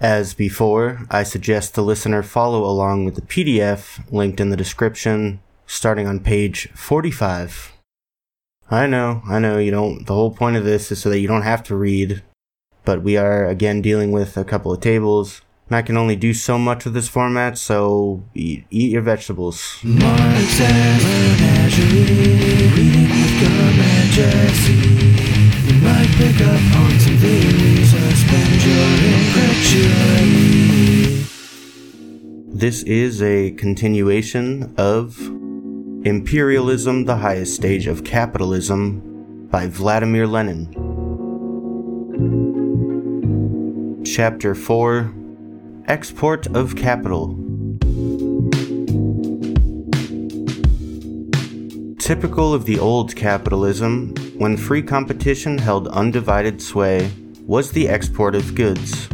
As before, I suggest the listener follow along with the PDF linked in the description, starting on page 45. I know, I know, you don't, the whole point of this is so that you don't have to read, but we are again dealing with a couple of tables. And I can only do so much with this format, so eat, eat your vegetables. This is a continuation of Imperialism, the Highest Stage of Capitalism by Vladimir Lenin. Chapter 4 Export of Capital. Typical of the old capitalism, when free competition held undivided sway, was the export of goods.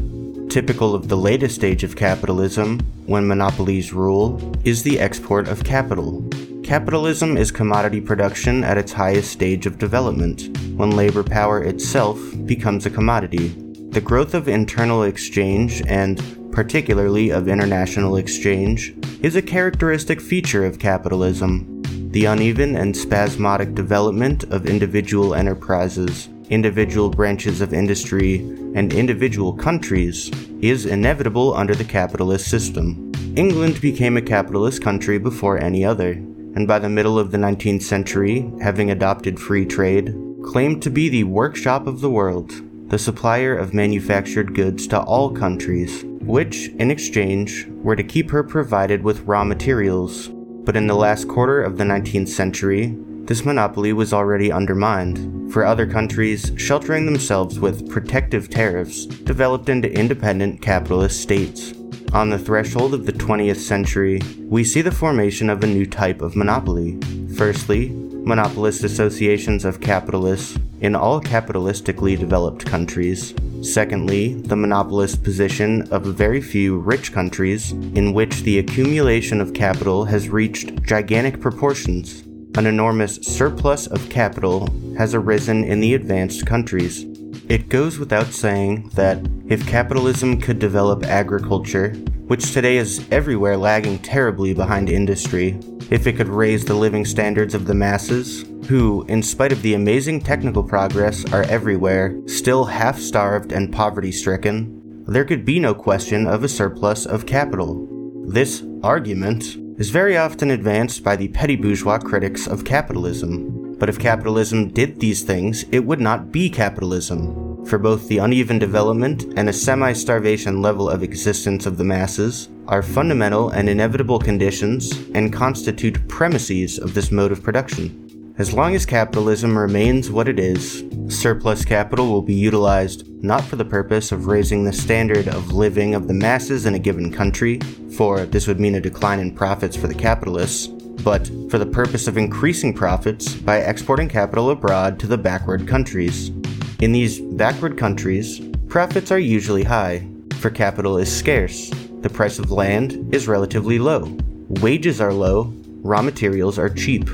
Typical of the latest stage of capitalism, when monopolies rule, is the export of capital. Capitalism is commodity production at its highest stage of development, when labor power itself becomes a commodity. The growth of internal exchange and, particularly, of international exchange is a characteristic feature of capitalism. The uneven and spasmodic development of individual enterprises, individual branches of industry, and individual countries is inevitable under the capitalist system. England became a capitalist country before any other, and by the middle of the 19th century, having adopted free trade, claimed to be the workshop of the world, the supplier of manufactured goods to all countries, which, in exchange, were to keep her provided with raw materials. But in the last quarter of the 19th century, this monopoly was already undermined, for other countries, sheltering themselves with protective tariffs, developed into independent capitalist states. On the threshold of the 20th century, we see the formation of a new type of monopoly. Firstly, monopolist associations of capitalists in all capitalistically developed countries. Secondly, the monopolist position of very few rich countries in which the accumulation of capital has reached gigantic proportions. An enormous surplus of capital has arisen in the advanced countries. It goes without saying that if capitalism could develop agriculture, which today is everywhere lagging terribly behind industry, if it could raise the living standards of the masses, who, in spite of the amazing technical progress, are everywhere, still half starved and poverty stricken, there could be no question of a surplus of capital. This argument is very often advanced by the petty bourgeois critics of capitalism. But if capitalism did these things, it would not be capitalism. For both the uneven development and a semi starvation level of existence of the masses are fundamental and inevitable conditions and constitute premises of this mode of production. As long as capitalism remains what it is, surplus capital will be utilized not for the purpose of raising the standard of living of the masses in a given country, for this would mean a decline in profits for the capitalists, but for the purpose of increasing profits by exporting capital abroad to the backward countries. In these backward countries, profits are usually high, for capital is scarce, the price of land is relatively low, wages are low, raw materials are cheap.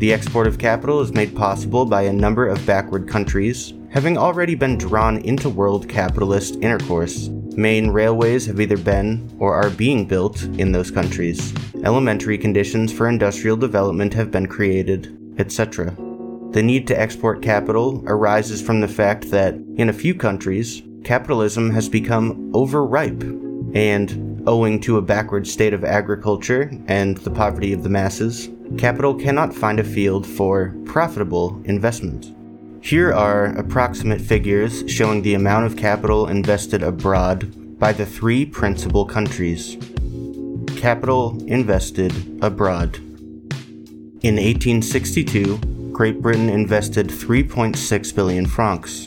The export of capital is made possible by a number of backward countries, having already been drawn into world capitalist intercourse. Main railways have either been or are being built in those countries. Elementary conditions for industrial development have been created, etc. The need to export capital arises from the fact that, in a few countries, capitalism has become overripe, and, owing to a backward state of agriculture and the poverty of the masses, capital cannot find a field for profitable investment. Here are approximate figures showing the amount of capital invested abroad by the three principal countries. Capital invested abroad. In 1862, Great Britain invested 3.6 billion francs.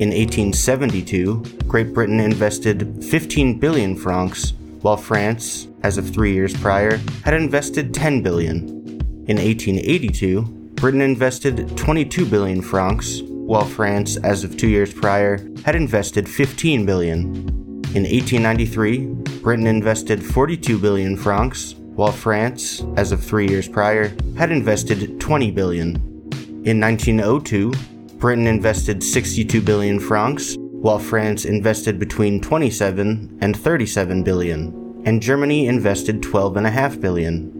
In 1872, Great Britain invested 15 billion francs, while France, as of three years prior, had invested 10 billion. In 1882, Britain invested 22 billion francs, while France, as of two years prior, had invested 15 billion. In 1893, Britain invested 42 billion francs, while France, as of three years prior, had invested 20 billion. In 1902, Britain invested 62 billion francs, while France invested between 27 and 37 billion, and Germany invested 12.5 billion.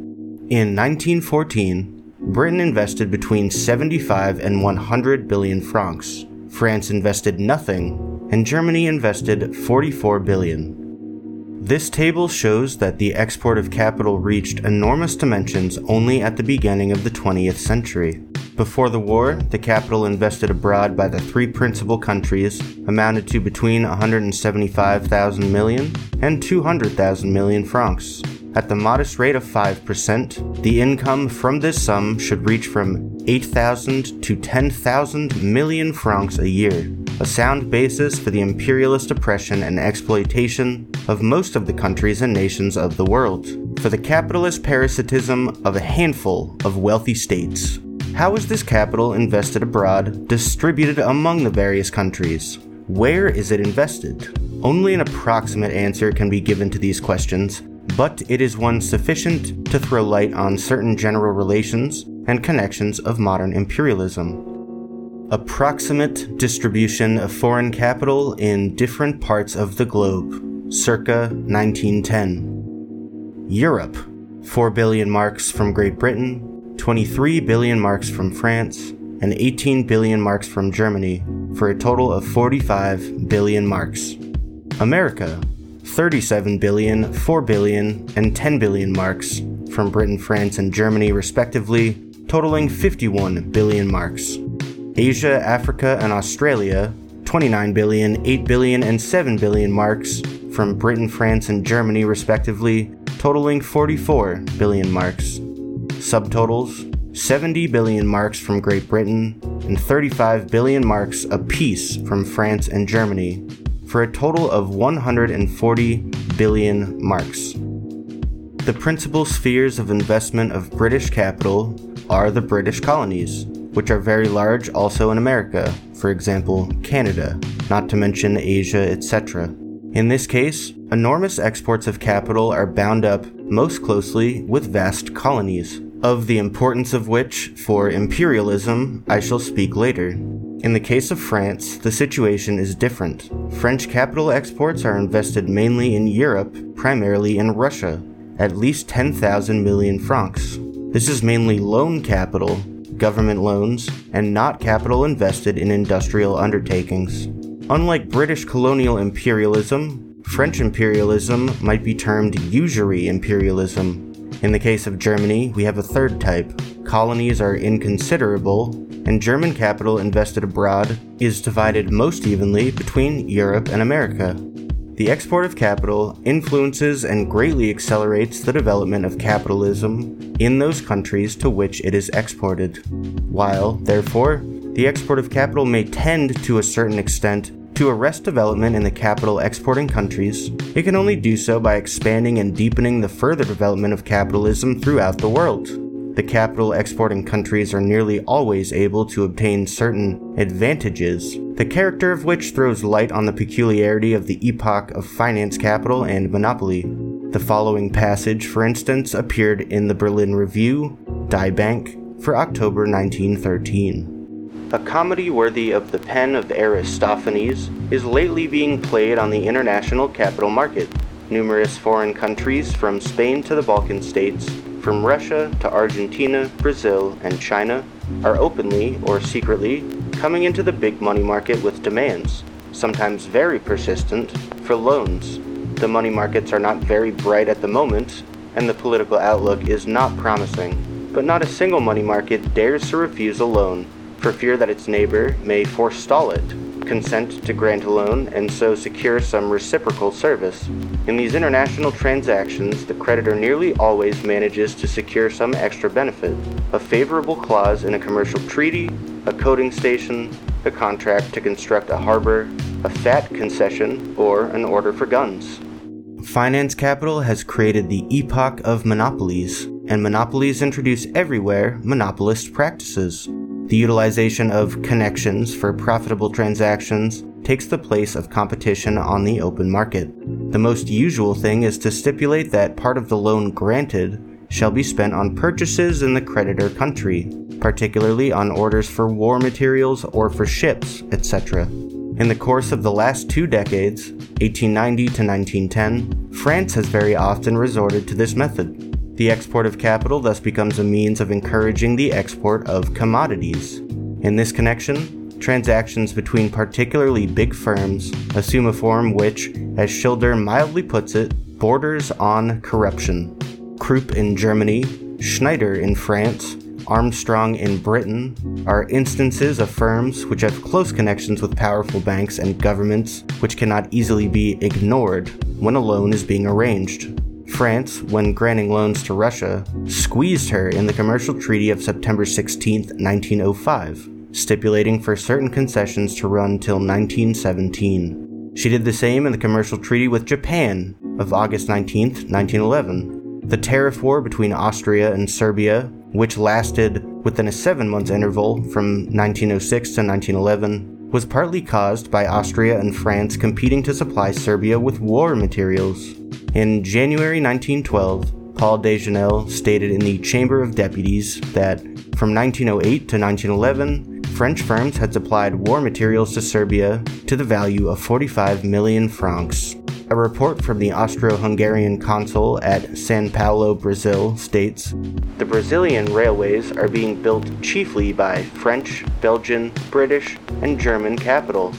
In 1914, Britain invested between 75 and 100 billion francs. France invested nothing, and Germany invested 44 billion. This table shows that the export of capital reached enormous dimensions only at the beginning of the 20th century. Before the war, the capital invested abroad by the three principal countries amounted to between 175,000 million and 200,000 million francs. At the modest rate of 5%, the income from this sum should reach from 8,000 to 10,000 million francs a year, a sound basis for the imperialist oppression and exploitation of most of the countries and nations of the world, for the capitalist parasitism of a handful of wealthy states. How is this capital invested abroad, distributed among the various countries? Where is it invested? Only an approximate answer can be given to these questions, but it is one sufficient to throw light on certain general relations and connections of modern imperialism. Approximate distribution of foreign capital in different parts of the globe, circa 1910. Europe, 4 billion marks from Great Britain, 23 billion marks from France, and 18 billion marks from Germany, for a total of 45 billion marks. America, 37 billion, 4 billion, and 10 billion marks from Britain, France, and Germany, respectively, totaling 51 billion marks. Asia, Africa, and Australia, 29 billion, 8 billion, and 7 billion marks from Britain, France, and Germany, respectively, totaling 44 billion marks. Subtotals 70 billion marks from Great Britain and 35 billion marks apiece from France and Germany, for a total of 140 billion marks. The principal spheres of investment of British capital are the British colonies, which are very large also in America, for example, Canada, not to mention Asia, etc. In this case, enormous exports of capital are bound up most closely with vast colonies, of the importance of which for imperialism I shall speak later. In the case of France, the situation is different. French capital exports are invested mainly in Europe, primarily in Russia, at least 10,000 million francs. This is mainly loan capital, government loans, and not capital invested in industrial undertakings. Unlike British colonial imperialism, French imperialism might be termed usury imperialism. In the case of Germany, we have a third type. Colonies are inconsiderable, and German capital invested abroad is divided most evenly between Europe and America. The export of capital influences and greatly accelerates the development of capitalism in those countries to which it is exported. While, therefore, the export of capital may tend to a certain extent to arrest development in the capital exporting countries, it can only do so by expanding and deepening the further development of capitalism throughout the world the capital exporting countries are nearly always able to obtain certain advantages, the character of which throws light on the peculiarity of the epoch of finance capital and monopoly. The following passage, for instance, appeared in the Berlin Review, Die Bank, for October 1913. A comedy worthy of the pen of Aristophanes is lately being played on the international capital market. Numerous foreign countries, from Spain to the Balkan states, from Russia to Argentina, Brazil, and China, are openly or secretly coming into the big money market with demands, sometimes very persistent, for loans. The money markets are not very bright at the moment, and the political outlook is not promising. But not a single money market dares to refuse a loan for fear that its neighbor may forestall it consent to grant a loan and so secure some reciprocal service. In these international transactions, the creditor nearly always manages to secure some extra benefit a favorable clause in a commercial treaty, a coaling station, a contract to construct a harbor, a fat concession, or an order for guns. Finance capital has created the epoch of monopolies, and monopolies introduce everywhere monopolist practices. The utilization of connections for profitable transactions takes the place of competition on the open market. The most usual thing is to stipulate that part of the loan granted shall be spent on purchases in the creditor country, particularly on orders for war materials or for ships, etc. In the course of the last two decades, 1890 to 1910, France has very often resorted to this method. The export of capital thus becomes a means of encouraging the export of commodities. In this connection, transactions between particularly big firms assume a form which, as Schilder mildly puts it, borders on corruption. Krupp in Germany, Schneider in France, Armstrong in Britain are instances of firms which have close connections with powerful banks and governments which cannot easily be ignored when a loan is being arranged. France, when granting loans to Russia, squeezed her in the Commercial Treaty of September 16, 1905, stipulating for certain concessions to run till 1917. She did the same in the Commercial Treaty with Japan of August 19, 1911. The tariff war between Austria and Serbia which lasted within a seven month interval from 1906 to 1911, was partly caused by Austria and France competing to supply Serbia with war materials. In January 1912, Paul Deschanel stated in the Chamber of Deputies that from 1908 to 1911, French firms had supplied war materials to Serbia to the value of 45 million francs. A report from the Austro Hungarian consul at Sao Paulo, Brazil states The Brazilian railways are being built chiefly by French, Belgian, British, and German capital.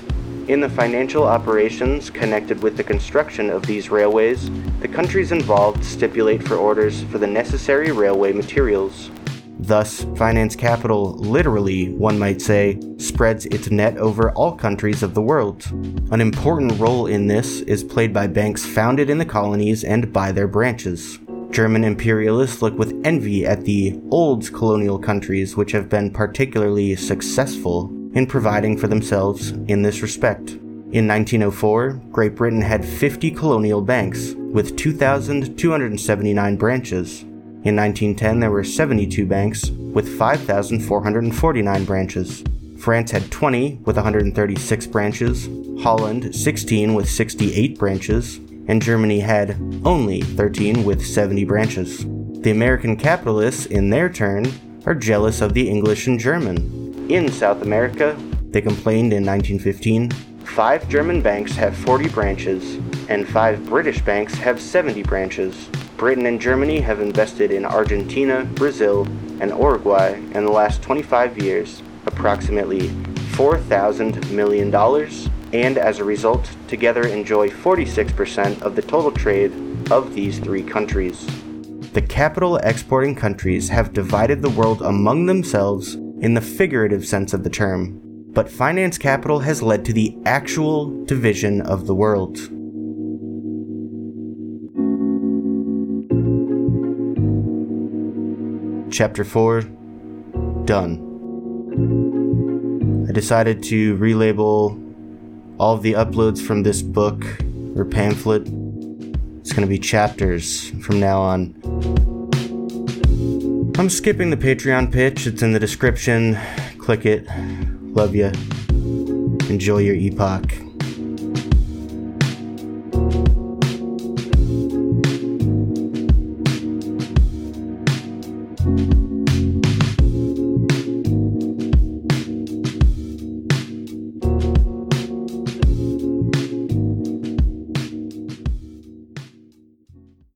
In the financial operations connected with the construction of these railways, the countries involved stipulate for orders for the necessary railway materials. Thus, finance capital literally, one might say, spreads its net over all countries of the world. An important role in this is played by banks founded in the colonies and by their branches. German imperialists look with envy at the old colonial countries which have been particularly successful in providing for themselves in this respect. In 1904, Great Britain had 50 colonial banks, with 2,279 branches. In 1910, there were 72 banks with 5,449 branches. France had 20 with 136 branches, Holland 16 with 68 branches, and Germany had only 13 with 70 branches. The American capitalists, in their turn, are jealous of the English and German. In South America, they complained in 1915 five German banks have 40 branches, and five British banks have 70 branches. Britain and Germany have invested in Argentina, Brazil, and Uruguay in the last 25 years approximately $4,000 million, and as a result, together enjoy 46% of the total trade of these three countries. The capital exporting countries have divided the world among themselves in the figurative sense of the term, but finance capital has led to the actual division of the world. Chapter 4 Done. I decided to relabel all of the uploads from this book or pamphlet. It's going to be chapters from now on. I'm skipping the Patreon pitch, it's in the description. Click it. Love ya. Enjoy your epoch.